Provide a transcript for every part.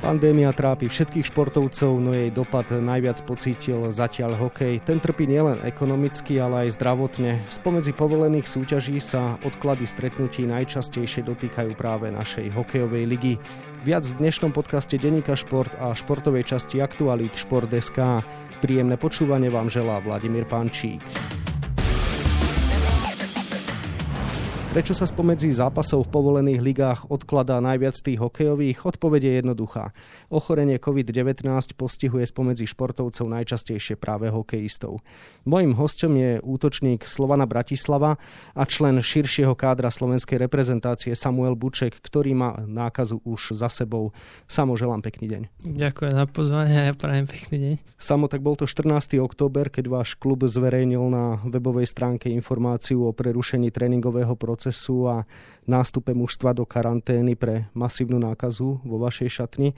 Pandémia trápi všetkých športovcov, no jej dopad najviac pocítil zatiaľ hokej. Ten trpí nielen ekonomicky, ale aj zdravotne. Spomedzi povolených súťaží sa odklady stretnutí najčastejšie dotýkajú práve našej hokejovej ligy. Viac v dnešnom podcaste Denika Šport a športovej časti Aktualit Šport.sk. Príjemné počúvanie vám želá Vladimír Pančík. Prečo sa spomedzi zápasov v povolených ligách odkladá najviac tých hokejových? Odpovede je jednoduchá. Ochorenie COVID-19 postihuje spomedzi športovcov najčastejšie práve hokejistov. Mojím hostom je útočník Slovana Bratislava a člen širšieho kádra slovenskej reprezentácie Samuel Buček, ktorý má nákazu už za sebou. Samo želám pekný deň. Ďakujem za pozvanie a ja prajem pekný deň. Samo, tak bol to 14. október, keď váš klub zverejnil na webovej stránke informáciu o prerušení tréningového procesu procesu a nástupe mužstva do karantény pre masívnu nákazu vo vašej šatni.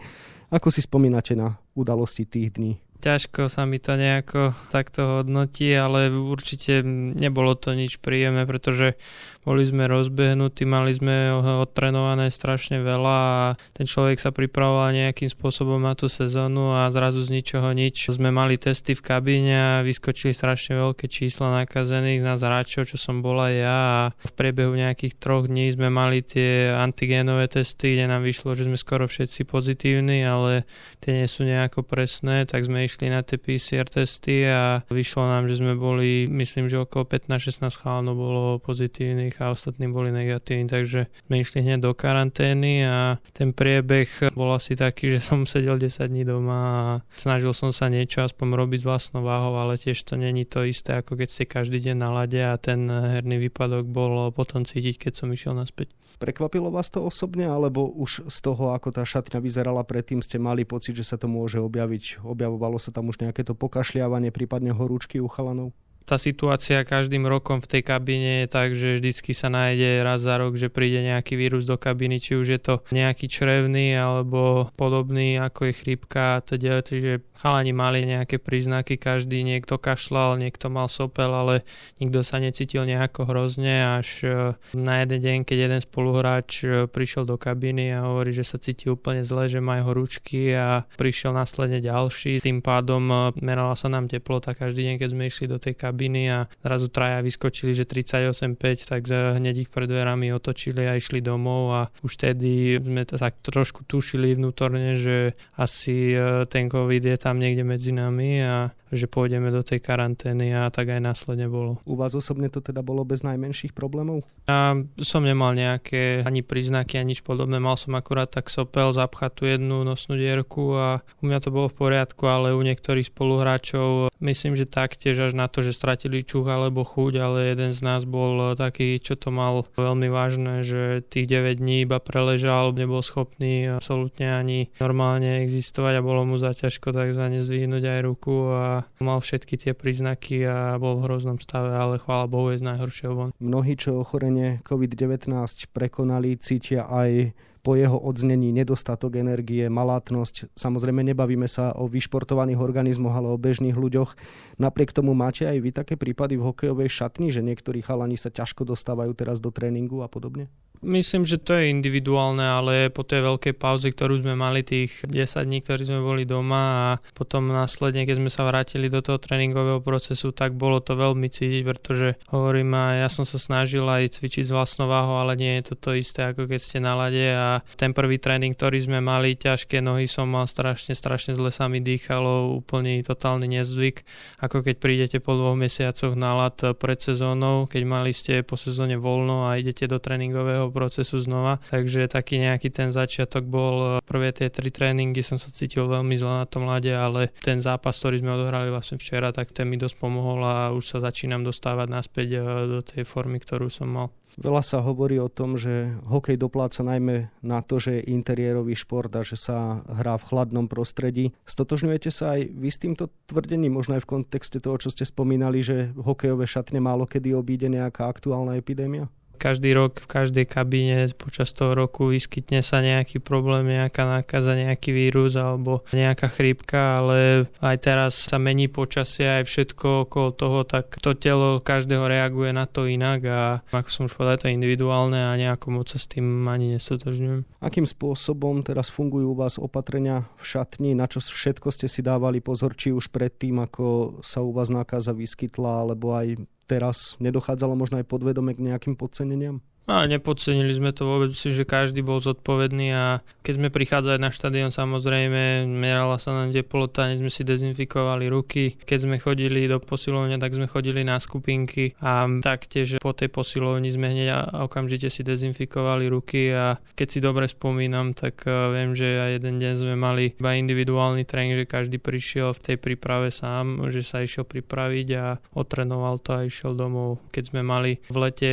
Ako si spomínate na udalosti tých dní? ťažko sa mi to nejako takto hodnotí, ale určite nebolo to nič príjemné, pretože boli sme rozbehnutí, mali sme odtrenované strašne veľa a ten človek sa pripravoval nejakým spôsobom na tú sezónu a zrazu z ničoho nič. Sme mali testy v kabíne a vyskočili strašne veľké čísla nakazených na zráčov, čo som bola ja a v priebehu nejakých troch dní sme mali tie antigénové testy, kde nám vyšlo, že sme skoro všetci pozitívni, ale tie nie sú nejako presné, tak sme išli na tie PCR testy a vyšlo nám, že sme boli, myslím, že okolo 15-16 chalanov bolo pozitívnych a ostatní boli negatívni, takže sme išli hneď do karantény a ten priebeh bol asi taký, že som sedel 10 dní doma a snažil som sa niečo aspoň robiť vlastnou váhou, ale tiež to není to isté, ako keď si každý deň na lade a ten herný výpadok bol potom cítiť, keď som išiel naspäť. Prekvapilo vás to osobne, alebo už z toho, ako tá šatňa vyzerala predtým, ste mali pocit, že sa to môže objaviť? Objavovalo sa tam už nejaké to pokašľávanie, prípadne horúčky u chalanov? Tá situácia každým rokom v tej kabíne je tak, že vždycky sa nájde raz za rok, že príde nejaký vírus do kabiny, či už je to nejaký črevný alebo podobný ako je chrípka, teda, čiže chalani mali nejaké príznaky, každý niekto kašľal, niekto mal sopel, ale nikto sa necítil nejako hrozne, až e, na jeden deň, keď jeden spoluhráč e, prišiel do kabiny a hovorí, že sa cíti úplne zle, že má horúčky a prišiel následne ďalší, tým pádom e, merala sa nám teplota každý deň, keď sme išli do tej kabiny kabiny a zrazu traja vyskočili, že 38,5, tak hneď ich pred dverami otočili a išli domov a už tedy sme to tak trošku tušili vnútorne, že asi e, ten COVID je tam niekde medzi nami a že pôjdeme do tej karantény a tak aj následne bolo. U vás osobne to teda bolo bez najmenších problémov? A som nemal nejaké ani príznaky, ani nič podobné. Mal som akurát tak sopel, zapchatú jednu nosnú dierku a u mňa to bolo v poriadku, ale u niektorých spoluhráčov myslím, že taktiež až na to, že stratili čuch alebo chuť, ale jeden z nás bol taký, čo to mal veľmi vážne, že tých 9 dní iba preležal, nebol schopný absolútne ani normálne existovať a bolo mu zaťažko takzvané zdvihnúť aj ruku a mal všetky tie príznaky a bol v hroznom stave, ale chvála Bohu je z najhoršieho von. Mnohí, čo ochorenie COVID-19 prekonali, cítia aj po jeho odznení nedostatok energie, malátnosť. Samozrejme nebavíme sa o vyšportovaných organizmoch, ale o bežných ľuďoch. Napriek tomu máte aj vy také prípady v hokejovej šatni, že niektorí chalani sa ťažko dostávajú teraz do tréningu a podobne? Myslím, že to je individuálne, ale po tej veľkej pauze, ktorú sme mali tých 10 dní, ktorí sme boli doma a potom následne, keď sme sa vrátili do toho tréningového procesu, tak bolo to veľmi cítiť, pretože hovorím, a ja som sa snažil aj cvičiť s vlastnou váhou, ale nie je to to isté, ako keď ste na lade a ten prvý tréning, ktorý sme mali, ťažké nohy som mal strašne, strašne zle sa mi dýchalo, úplný totálny nezvyk, ako keď prídete po dvoch mesiacoch na lad pred sezónou, keď mali ste po sezóne voľno a idete do tréningového procesu znova. Takže taký nejaký ten začiatok bol, prvé tie tri tréningy som sa cítil veľmi zle na tom lade, ale ten zápas, ktorý sme odohrali vlastne včera, tak ten mi dosť pomohol a už sa začínam dostávať naspäť e, do tej formy, ktorú som mal. Veľa sa hovorí o tom, že hokej dopláca najmä na to, že je interiérový šport a že sa hrá v chladnom prostredí. Stotožňujete sa aj vy s týmto tvrdením, možno aj v kontexte toho, čo ste spomínali, že hokejové šatne málo kedy obíde nejaká aktuálna epidémia? Každý rok v každej kabíne počas toho roku vyskytne sa nejaký problém, nejaká nákaza, nejaký vírus alebo nejaká chrípka, ale aj teraz sa mení počasie aj všetko okolo toho, tak to telo každého reaguje na to inak a ako som už povedal, to je individuálne a nejako moc sa s tým ani nestotožňujem. Akým spôsobom teraz fungujú u vás opatrenia v šatni, na čo všetko ste si dávali pozor, či už predtým, ako sa u vás nákaza vyskytla, alebo aj teraz nedochádzalo možno aj podvedome k nejakým podceneniam? A nepodcenili sme to vôbec, že každý bol zodpovedný a keď sme prichádzali na štadión samozrejme, merala sa nám teplota, sme si dezinfikovali ruky. Keď sme chodili do posilovne, tak sme chodili na skupinky a taktiež po tej posilovni sme hneď okamžite si dezinfikovali ruky a keď si dobre spomínam, tak e, viem, že aj jeden deň sme mali iba individuálny tréning, že každý prišiel v tej príprave sám, že sa išiel pripraviť a otrenoval to a išiel domov. Keď sme mali v lete,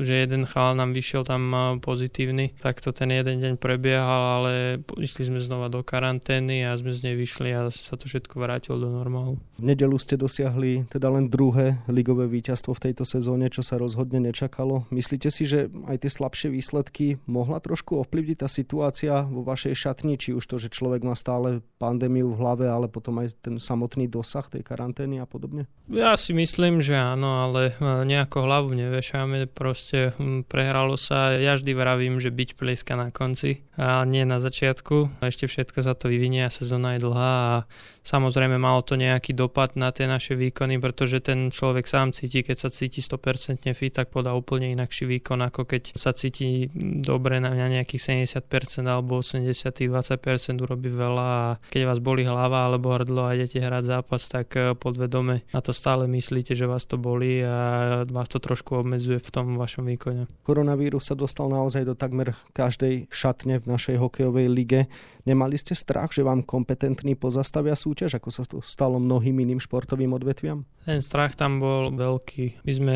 že jeden chal nám vyšiel tam pozitívny, tak to ten jeden deň prebiehal, ale išli sme znova do karantény a sme z nej vyšli a sa to všetko vrátilo do normálu. V nedelu ste dosiahli teda len druhé ligové víťazstvo v tejto sezóne, čo sa rozhodne nečakalo. Myslíte si, že aj tie slabšie výsledky mohla trošku ovplyvniť tá situácia vo vašej šatni, či už to, že človek má stále pandémiu v hlave, ale potom aj ten samotný dosah tej karantény a podobne? Ja si myslím, že áno, ale e, nejako hlavu nevešame, proste pre prehralo sa. Ja vždy vravím, že byť plieska na konci a nie na začiatku. Ešte všetko sa to vyvinie a sezóna je dlhá a Samozrejme malo to nejaký dopad na tie naše výkony, pretože ten človek sám cíti, keď sa cíti 100% fit, tak podá úplne inakší výkon, ako keď sa cíti dobre na nejakých 70% alebo 80 20% urobí veľa a keď vás boli hlava alebo hrdlo a idete hrať zápas, tak eh, podvedome na to stále myslíte, že vás to boli a vás to trošku obmedzuje v tom vašom výkone. Koronavírus sa dostal naozaj do takmer každej šatne v našej hokejovej lige. Nemali ste strach, že vám kompetentní pozastavia sú súťaž, ako sa to stalo mnohým iným športovým odvetviam? Ten strach tam bol veľký. My sme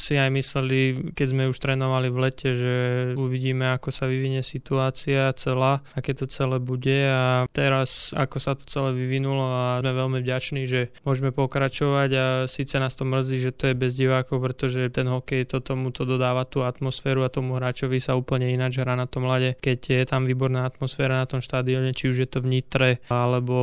si aj mysleli, keď sme už trénovali v lete, že uvidíme, ako sa vyvinie situácia celá, aké to celé bude a teraz, ako sa to celé vyvinulo a sme veľmi vďační, že môžeme pokračovať a síce nás to mrzí, že to je bez divákov, pretože ten hokej to tomu to dodáva tú atmosféru a tomu hráčovi sa úplne ináč hrá na tom lade, keď je tam výborná atmosféra na tom štadióne, či už je to v Nitre alebo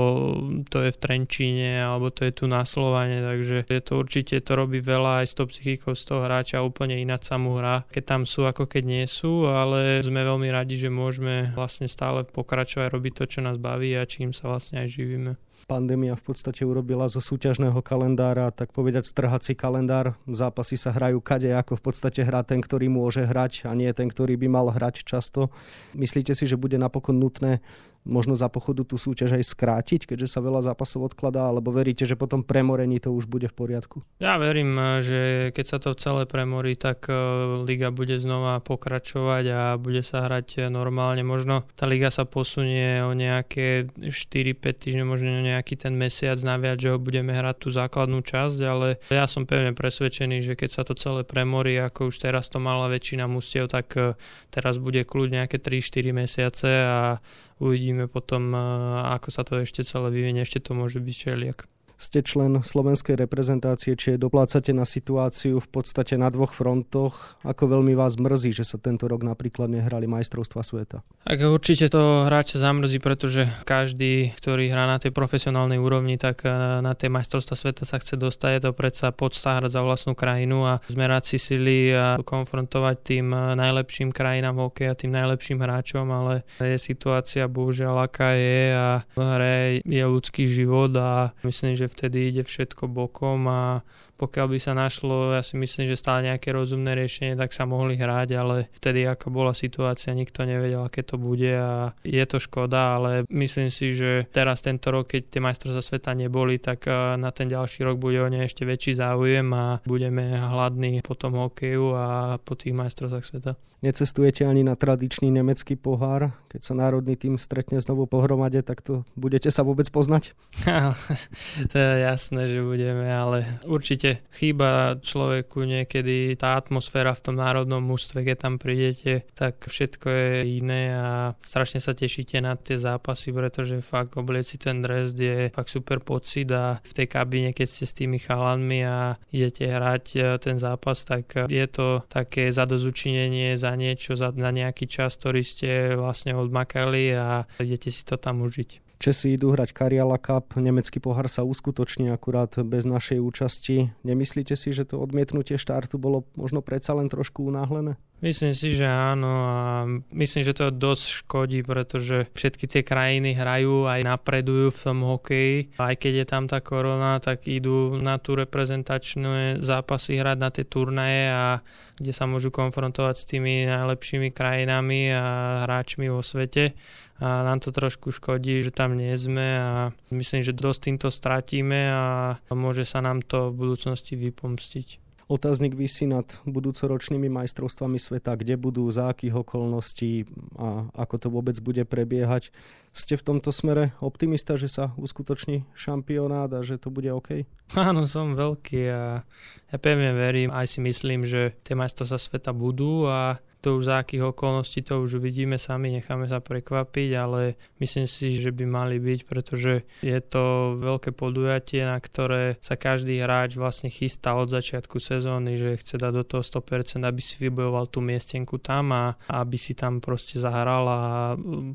to je v Trenčíne alebo to je tu na Slovane, takže je to určite to robí veľa aj s tou psychikou z toho hráča, úplne ináč sa mu hrá, keď tam sú ako keď nie sú, ale sme veľmi radi, že môžeme vlastne stále pokračovať, robiť to, čo nás baví a čím sa vlastne aj živíme pandémia v podstate urobila zo súťažného kalendára, tak povedať strhací kalendár. Zápasy sa hrajú kade, ako v podstate hrá ten, ktorý môže hrať a nie ten, ktorý by mal hrať často. Myslíte si, že bude napokon nutné možno za pochodu tú súťaž aj skrátiť, keďže sa veľa zápasov odkladá, alebo veríte, že potom premorení to už bude v poriadku? Ja verím, že keď sa to celé premorí, tak e, liga bude znova pokračovať a bude sa hrať normálne. Možno tá liga sa posunie o nejaké 4-5 týždne, možno nejaký ten mesiac naviac, že ho budeme hrať tú základnú časť, ale ja som pevne presvedčený, že keď sa to celé premorí, ako už teraz to mala väčšina mustiev, tak e, teraz bude kľud nejaké 3-4 mesiace a uvidíme potom, ako sa to ešte celé vyvinie, ešte to môže byť všeliak ste člen slovenskej reprezentácie, či doplácate na situáciu v podstate na dvoch frontoch. Ako veľmi vás mrzí, že sa tento rok napríklad nehrali majstrovstva sveta? Tak určite to hráča zamrzí, pretože každý, ktorý hrá na tej profesionálnej úrovni, tak e, na tej majstrovstva sveta sa chce dostať. Je to predsa podsta hrať za vlastnú krajinu a zmerať si sily a konfrontovať tým e, najlepším krajinám hokeja, tým najlepším hráčom, ale je situácia bohužiaľ aká je a v hre je ľudský život a myslím, že vtedy ide všetko bokom a pokiaľ by sa našlo, ja si myslím, že stále nejaké rozumné riešenie, tak sa mohli hrať, ale vtedy ako bola situácia, nikto nevedel, aké to bude a je to škoda, ale myslím si, že teraz tento rok, keď tie majstrovstvá sveta neboli, tak eh, na ten ďalší rok bude o ne ešte väčší záujem a budeme hladní po tom hokeju a po tých majstrovstvách sveta. Necestujete ani na tradičný nemecký pohár, keď sa národný tým stretne znovu pohromade, tak to budete sa vôbec poznať? to je jasné, že budeme, ale určite chýba človeku niekedy tá atmosféra v tom národnom mužstve, keď tam prídete, tak všetko je iné a strašne sa tešíte na tie zápasy, pretože fakt oblieci ten dres je fakt super pocit a v tej kabíne, keď ste s tými chalanmi a idete hrať e, ten zápas, tak je to také zadozučinenie za niečo, za, na nejaký čas, ktorý ste vlastne odmakali a idete si to tam užiť. Česi idú hrať Kariala Cup, nemecký pohár sa uskutoční akurát bez našej účasti. Nemyslíte si, že to odmietnutie štartu bolo možno predsa len trošku unáhlené? Myslím si, že áno a myslím, že to dosť škodí, pretože všetky tie krajiny hrajú aj napredujú v tom hokeji. Aj keď je tam tá korona, tak idú na tú reprezentačné zápasy hrať na tie turnaje a kde sa môžu konfrontovať s tými najlepšími krajinami a hráčmi vo svete a nám to trošku škodí, že tam nie sme a myslím, že dosť týmto stratíme a môže sa nám to v budúcnosti vypomstiť. Otáznik vysí nad budúcoročnými majstrovstvami sveta, kde budú, za akých okolností a ako to vôbec bude prebiehať. Ste v tomto smere optimista, že sa uskutoční šampionát a že to bude OK? Áno, som veľký a ja pevne verím, aj si myslím, že tie majstrovstvá sveta budú a to už za akých okolností to už uvidíme sami, necháme sa prekvapiť, ale myslím si, že by mali byť, pretože je to veľké podujatie, na ktoré sa každý hráč vlastne chystá od začiatku sezóny, že chce dať do toho 100%, aby si vybojoval tú miestenku tam a aby si tam proste zahral a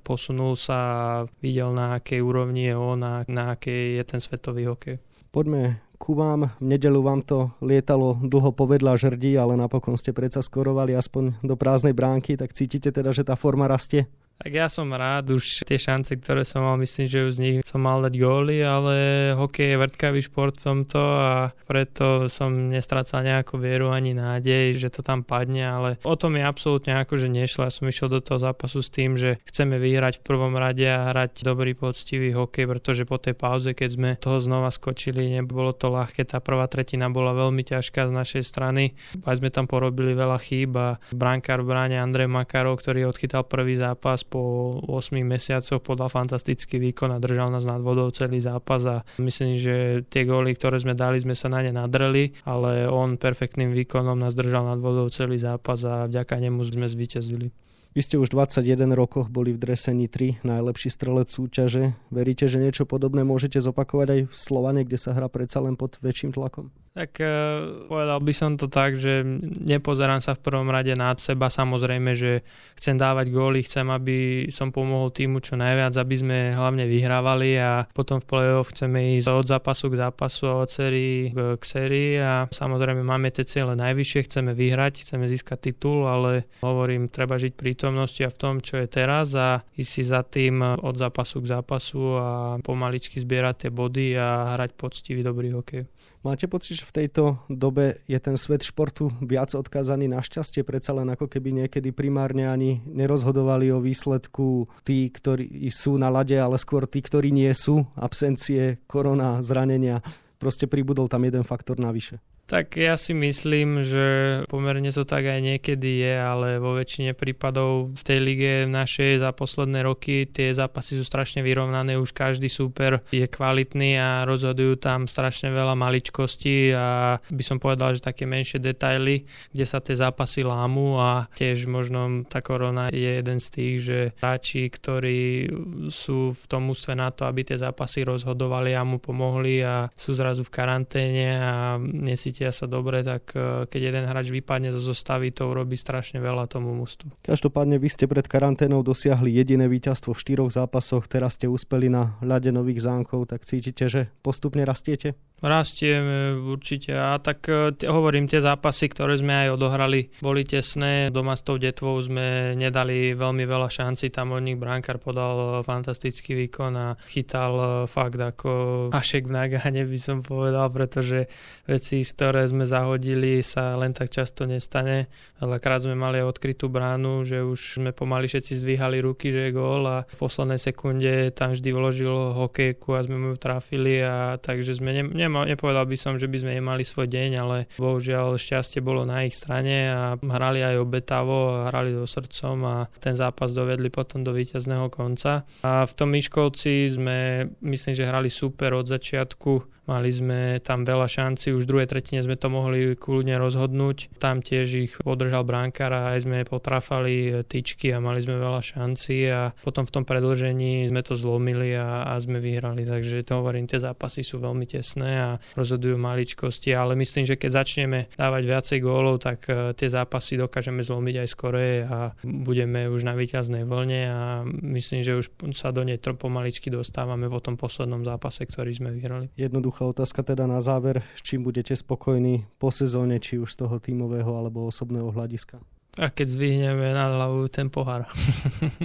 posunul sa a videl na akej úrovni je on a na akej je ten svetový hokej. Poďme ku vám. V nedelu vám to lietalo dlho povedla žrdí, ale napokon ste predsa skorovali aspoň do prázdnej bránky, tak cítite teda, že tá forma rastie? Tak ja som rád, už tie šance, ktoré som mal, myslím, že už z nich som mal dať góly, ale hokej je vrtkavý šport v tomto a preto som nestracal nejakú vieru ani nádej, že to tam padne, ale o tom je absolútne ako, že nešlo. Ja som išiel do toho zápasu s tým, že chceme vyhrať v prvom rade a hrať dobrý, poctivý hokej, pretože po tej pauze, keď sme toho znova skočili, nebolo to ľahké. Tá prvá tretina bola veľmi ťažká z našej strany. Aj sme tam porobili veľa chýb a brankár v bráne Andrej Makarov, ktorý odchytal prvý zápas, po 8 mesiacoch podal fantastický výkon a držal nás nad vodou celý zápas a myslím, že tie góly, ktoré sme dali, sme sa na ne nadreli, ale on perfektným výkonom nás držal nad vodou celý zápas a vďaka nemu sme zvíťazili. Vy ste už 21 rokoch boli v dresení 3, najlepší strelec súťaže. Veríte, že niečo podobné môžete zopakovať aj v Slovane, kde sa hrá predsa len pod väčším tlakom? Tak uh, povedal by som to tak, že nepozerám sa v prvom rade nad seba. Samozrejme, že chcem dávať góly, chcem, aby som pomohol týmu čo najviac, aby sme hlavne vyhrávali a potom v play-off chceme ísť od zápasu k zápasu a od sérii k sérii a samozrejme máme tie cieľe najvyššie, chceme vyhrať, chceme získať titul, ale hovorím, treba žiť prítomnosti a v tom, čo je teraz a ísť si za tým od zápasu k zápasu a pomaličky zbierať tie body a hrať poctivý dobrý hokej. Máte pocit, v tejto dobe je ten svet športu viac odkázaný na šťastie, predsa len ako keby niekedy primárne ani nerozhodovali o výsledku tí, ktorí sú na lade, ale skôr tí, ktorí nie sú, absencie, korona, zranenia. Proste pribudol tam jeden faktor navyše. Tak ja si myslím, že pomerne to tak aj niekedy je, ale vo väčšine prípadov v tej lige našej za posledné roky tie zápasy sú strašne vyrovnané, už každý súper je kvalitný a rozhodujú tam strašne veľa maličkostí a by som povedal, že také menšie detaily, kde sa tie zápasy lámu a tiež možno tá korona je jeden z tých, že hráči, ktorí sú v tom ústve na to, aby tie zápasy rozhodovali a mu pomohli a sú zrazu v karanténe a nesíte cítia sa dobre, tak e, keď jeden hráč vypadne zo zostavy, to urobí strašne veľa tomu mustu. Každopádne vy ste pred karanténou dosiahli jediné víťazstvo v štyroch zápasoch, teraz ste uspeli na ľade nových zánkov, tak cítite, že postupne rastiete? Rastieme určite a tak e, t- hovorím, tie zápasy, ktoré sme aj odohrali, boli tesné. Doma s tou detvou sme nedali veľmi veľa šanci, tam od nich Brankár podal e, fantastický výkon a chytal e, fakt ako Ašek v Nagane by som povedal, pretože veci, ktoré sme zahodili sa len tak často nestane. Veľakrát sme mali odkrytú bránu, že už sme pomaly všetci zdvíhali ruky, že je gól a v poslednej sekunde tam vždy vložil hokejku a sme mu trafili a takže sme ne, ne, nepovedal by som, že by sme nemali svoj deň, ale bohužiaľ šťastie bolo na ich strane a hrali aj obetavo, hrali so srdcom a ten zápas dovedli potom do víťazného konca. A v tom Miškovci sme, myslím, že hrali super od začiatku Mali sme tam veľa šanci, už v druhej tretine sme to mohli kľudne rozhodnúť. Tam tiež ich podržal bránkár a aj sme potrafali tyčky a mali sme veľa šanci a potom v tom predlžení sme to zlomili a, a sme vyhrali. Takže to hovorím, tie zápasy sú veľmi tesné a rozhodujú maličkosti, ale myslím, že keď začneme dávať viacej gólov, tak e, tie zápasy dokážeme zlomiť aj skore a budeme už na víťaznej vlne a myslím, že už sa do nej pomaličky dostávame po tom poslednom zápase, ktorý sme vyhrali. Jednoduchá otázka teda na záver, čím budete spokojní po sezóne, či už z toho tímového alebo osobného hľadiska? A keď zvihneme nad hlavu ten pohár.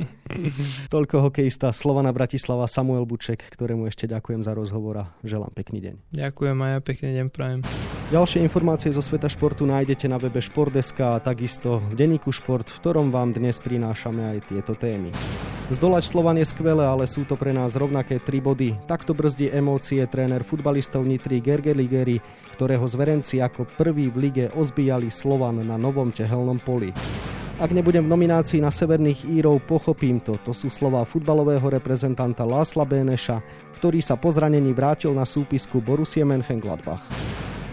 Toľko hokejista Slovana Bratislava Samuel Buček, ktorému ešte ďakujem za rozhovor a želám pekný deň. Ďakujem aj ja pekný deň prajem. Ďalšie informácie zo sveta športu nájdete na webe Športdeska a takisto v denníku Šport, v ktorom vám dnes prinášame aj tieto témy. Zdolať Slovan je skvelé, ale sú to pre nás rovnaké tri body. Takto brzdí emócie tréner futbalistov Nitry Gerge Ligeri, ktorého zverenci ako prvý v lige ozbíjali Slovan na novom tehelnom poli. Ak nebudem v nominácii na Severných Írov, pochopím to. To sú slova futbalového reprezentanta Lásla Béneša, ktorý sa po zranení vrátil na súpisku Borussia Mönchengladbach.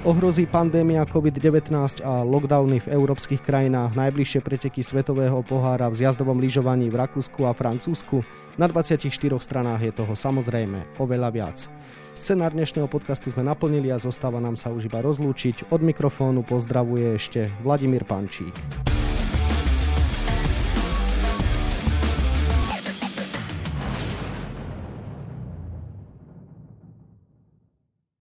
Ohrozí pandémia COVID-19 a lockdowny v európskych krajinách najbližšie preteky Svetového pohára v zjazdovom lyžovaní v Rakúsku a Francúzsku? Na 24 stranách je toho samozrejme oveľa viac. Scenár dnešného podcastu sme naplnili a zostáva nám sa už iba rozlúčiť. Od mikrofónu pozdravuje ešte Vladimír Pančík.